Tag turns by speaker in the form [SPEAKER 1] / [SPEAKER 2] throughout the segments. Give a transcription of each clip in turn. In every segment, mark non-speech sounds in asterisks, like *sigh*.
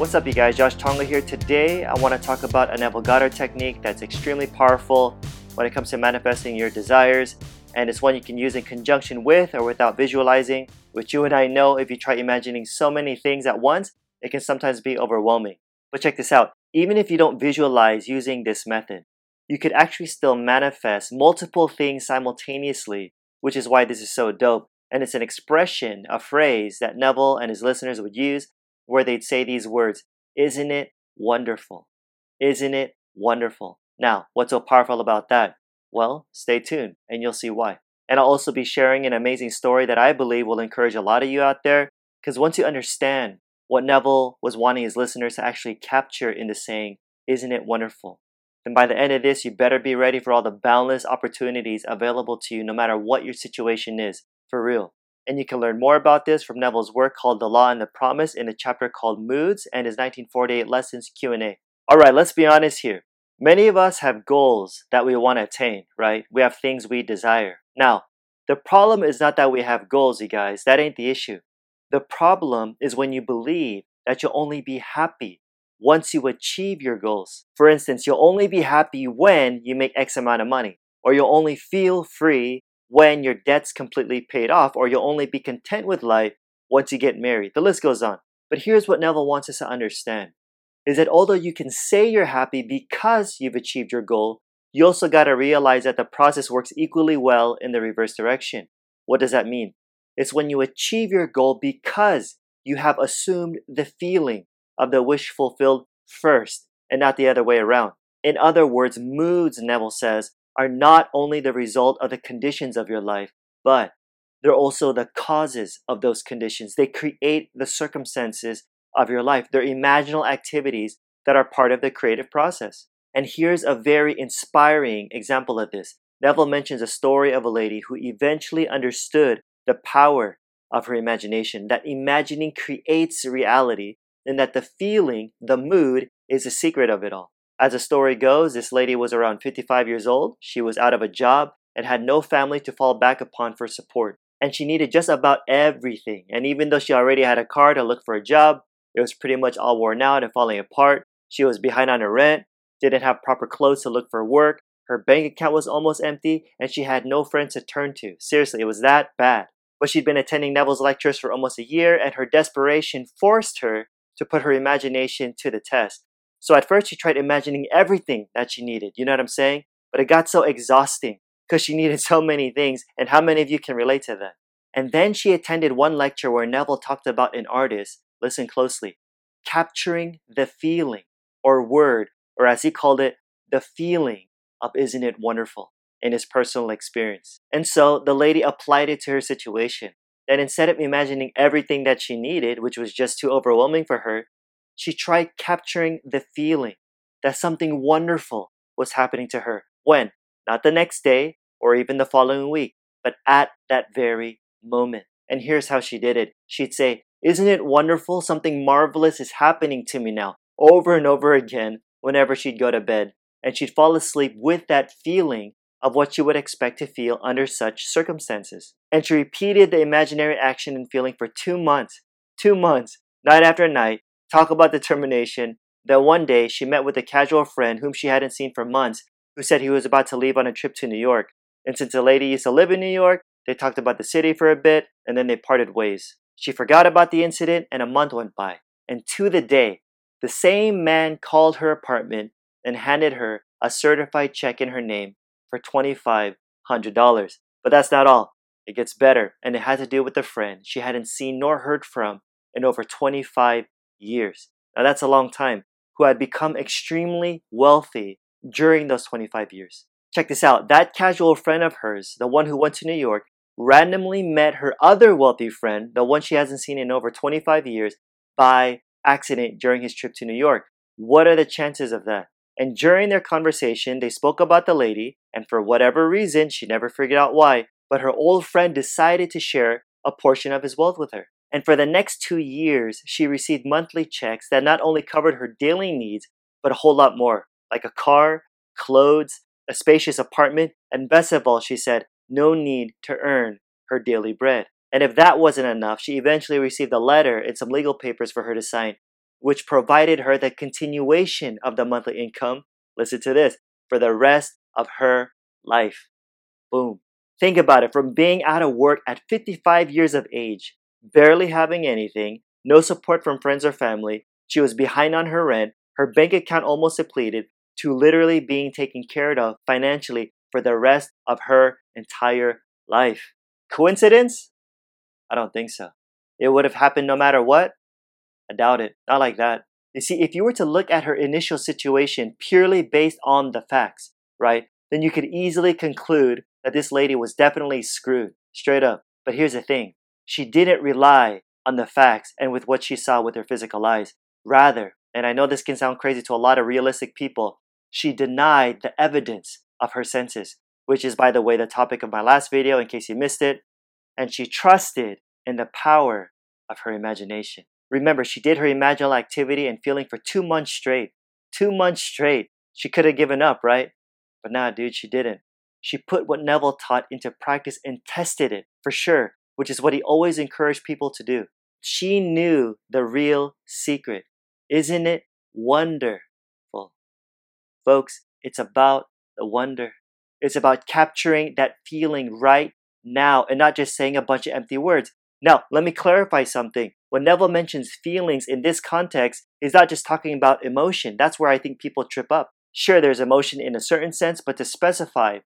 [SPEAKER 1] What's up, you guys? Josh Tongol here. Today, I want to talk about a Neville Goddard technique that's extremely powerful when it comes to manifesting your desires, and it's one you can use in conjunction with or without visualizing. Which you and I know if you try imagining so many things at once, it can sometimes be overwhelming. But check this out even if you don't visualize using this method, you could actually still manifest multiple things simultaneously, which is why this is so dope. And it's an expression, a phrase that Neville and his listeners would use where they'd say these words Isn't it wonderful? Isn't it wonderful? Now, what's so powerful about that? Well, stay tuned and you'll see why. And I'll also be sharing an amazing story that I believe will encourage a lot of you out there because once you understand what Neville was wanting his listeners to actually capture in the saying, Isn't it wonderful? Then by the end of this, you better be ready for all the boundless opportunities available to you no matter what your situation is. For real. And you can learn more about this from Neville's work called The Law and the Promise in a chapter called Moods and his 1948 Lessons Q&A. All right, let's be honest here. Many of us have goals that we want to attain, right? We have things we desire. Now, the problem is not that we have goals, you guys. That ain't the issue. The problem is when you believe that you'll only be happy once you achieve your goals. For instance, you'll only be happy when you make X amount of money, or you'll only feel free when your debt's completely paid off, or you'll only be content with life once you get married. The list goes on. But here's what Neville wants us to understand is that although you can say you're happy because you've achieved your goal, you also got to realize that the process works equally well in the reverse direction. What does that mean? It's when you achieve your goal because you have assumed the feeling of the wish fulfilled first and not the other way around. In other words, moods, Neville says, are not only the result of the conditions of your life, but they're also the causes of those conditions. They create the circumstances of your life. They're imaginal activities that are part of the creative process. And here's a very inspiring example of this. Neville mentions a story of a lady who eventually understood the power of her imagination, that imagining creates reality, and that the feeling, the mood, is the secret of it all. As the story goes, this lady was around 55 years old. She was out of a job and had no family to fall back upon for support. And she needed just about everything. And even though she already had a car to look for a job, it was pretty much all worn out and falling apart. She was behind on her rent, didn't have proper clothes to look for work, her bank account was almost empty, and she had no friends to turn to. Seriously, it was that bad. But she'd been attending Neville's lectures for almost a year, and her desperation forced her to put her imagination to the test. So at first, she tried imagining everything that she needed. You know what I'm saying? But it got so exhausting because she *laughs* needed so many things. And how many of you can relate to that? And then she attended one lecture where Neville talked about an artist, listen closely, capturing the feeling or word, or as he called it, the feeling of Isn't It Wonderful in his personal experience. And so the lady applied it to her situation. That instead of imagining everything that she needed, which was just too overwhelming for her, she tried capturing the feeling that something wonderful was happening to her. When? Not the next day or even the following week, but at that very moment. And here's how she did it. She'd say, Isn't it wonderful? Something marvelous is happening to me now, over and over again, whenever she'd go to bed. And she'd fall asleep with that feeling of what she would expect to feel under such circumstances. And she repeated the imaginary action and feeling for two months. Two months, night after night, talk about determination. that one day she met with a casual friend whom she hadn't seen for months, who said he was about to leave on a trip to New York. And since the lady used to live in New York, they talked about the city for a bit and then they parted ways. She forgot about the incident and a month went by. And to the day, the same man called her apartment and handed her a certified check in her name for $2,500. But that's not all. It gets better, and it had to do with a friend she hadn't seen nor heard from in over 25 years. Now that's a long time, who had become extremely wealthy during those 25 years. Check this out that casual friend of hers, the one who went to New York, randomly met her other wealthy friend, the one she hasn't seen in over 25 years, by accident during his trip to New York. What are the chances of that? And during their conversation, they spoke about the lady, and for whatever reason, she never figured out why, but her old friend decided to share a portion of his wealth with her. And for the next two years, she received monthly checks that not only covered her daily needs, but a whole lot more, like a car, clothes, a spacious apartment, and best of all, she said, no need to earn her daily bread. And if that wasn't enough, she eventually received a letter and some legal papers for her to sign, which provided her the continuation of the monthly income. Listen to this for the rest of her life. Boom. Think about it from being out of work at 55 years of age, barely having anything, no support from friends or family, she was behind on her rent, her bank account almost depleted, to literally being taken care of financially for the rest of her entire life. Coincidence? I don't think so. It would have happened no matter what? I doubt it. Not like that. You see, if you were to look at her initial situation purely based on the facts, right, then you could easily conclude that this lady was definitely screwed, straight up. But here's the thing she didn't rely on the facts and with what she saw with her physical eyes. Rather, and I know this can sound crazy to a lot of realistic people, she denied the evidence of her senses, which is, by the way, the topic of my last video in case you missed it. And she trusted in the power of her imagination. Remember, she did her imaginal activity and feeling for two months straight. Two months straight. She could have given up, right? But nah, dude, she didn't. She put what Neville taught into practice and tested it, for sure, which is what he always encouraged people to do. She knew the real secret. Isn't it wonderful? Folks, it's about the wonder. It's about capturing that feeling right now and not just saying a bunch of empty words. Now, let me clarify something. When Neville mentions feelings in this context, he's not just talking about emotion. That's where I think people trip up. Sure, there's emotion in a certain sense, but to specify,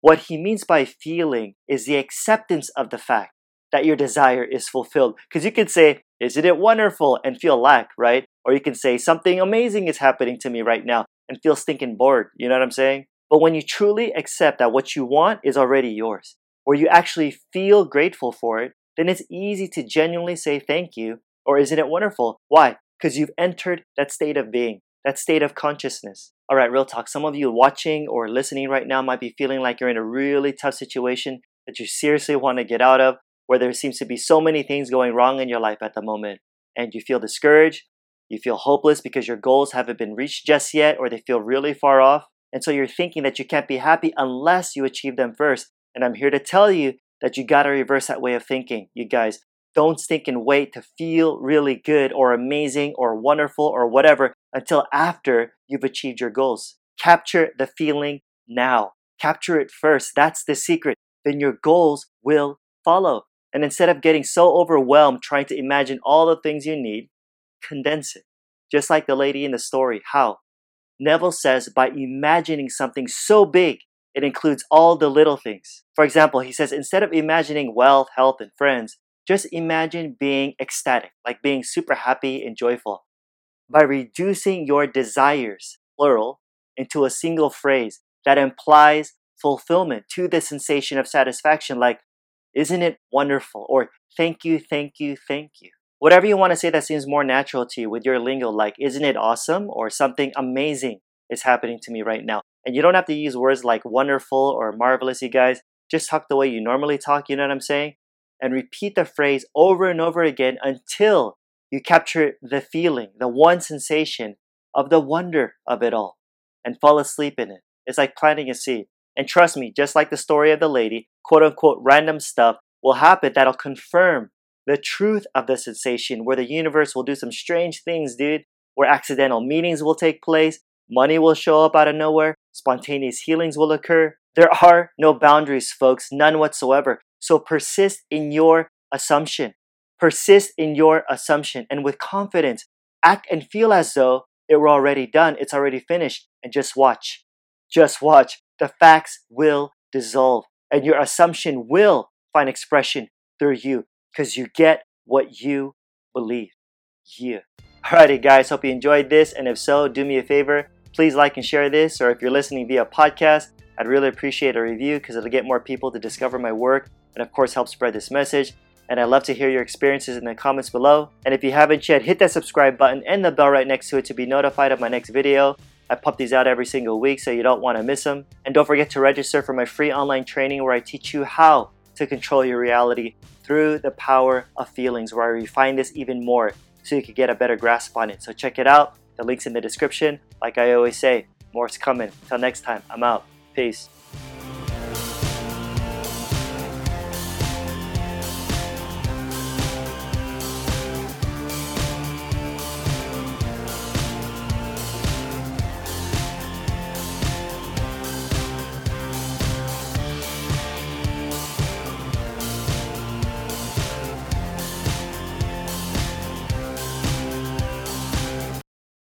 [SPEAKER 1] what he means by feeling is the acceptance of the fact that your desire is fulfilled. Because you could say, Isn't it wonderful? and feel lack, right? Or you can say, Something amazing is happening to me right now and feel stinking bored. You know what I'm saying? But when you truly accept that what you want is already yours, or you actually feel grateful for it, then it's easy to genuinely say thank you or isn't it wonderful? Why? Because you've entered that state of being, that state of consciousness. All right, real talk. Some of you watching or listening right now might be feeling like you're in a really tough situation that you seriously want to get out of, where there seems to be so many things going wrong in your life at the moment, and you feel discouraged, you feel hopeless because your goals haven't been reached just yet, or they feel really far off. And so you're thinking that you can't be happy unless you achieve them first. And I'm here to tell you that you got to reverse that way of thinking. You guys, don't stink and wait to feel really good or amazing or wonderful or whatever until after you've achieved your goals. Capture the feeling now. Capture it first. That's the secret. Then your goals will follow. And instead of getting so overwhelmed trying to imagine all the things you need, condense it. Just like the lady in the story. How? Neville says by imagining something so big it includes all the little things. For example, he says instead of imagining wealth, health, and friends, just imagine being ecstatic, like being super happy and joyful. By reducing your desires, plural, into a single phrase that implies fulfillment to the sensation of satisfaction, like, isn't it wonderful? Or thank you, thank you, thank you. Whatever you want to say that seems more natural to you with your lingo, like, isn't it awesome? Or something amazing is happening to me right now. And you don't have to use words like wonderful or marvelous, you guys. Just talk the way you normally talk, you know what I'm saying? And repeat the phrase over and over again until you capture the feeling, the one sensation of the wonder of it all and fall asleep in it. It's like planting a seed. And trust me, just like the story of the lady, quote unquote random stuff will happen that'll confirm the truth of the sensation where the universe will do some strange things, dude, where accidental meetings will take place, money will show up out of nowhere, spontaneous healings will occur. There are no boundaries, folks, none whatsoever. So persist in your assumption. Persist in your assumption and with confidence, act and feel as though it were already done, it's already finished, and just watch. Just watch. The facts will dissolve and your assumption will find expression through you because you get what you believe. Yeah. Alrighty, guys, hope you enjoyed this. And if so, do me a favor Please like and share this, or if you're listening via podcast, I'd really appreciate a review because it'll get more people to discover my work and, of course, help spread this message. And I'd love to hear your experiences in the comments below. And if you haven't yet, hit that subscribe button and the bell right next to it to be notified of my next video. I pop these out every single week so you don't want to miss them. And don't forget to register for my free online training where I teach you how to control your reality through the power of feelings, where I refine this even more so you can get a better grasp on it. So check it out. The link's in the description. Like I always say, more's coming. Till next time, I'm out. Peace.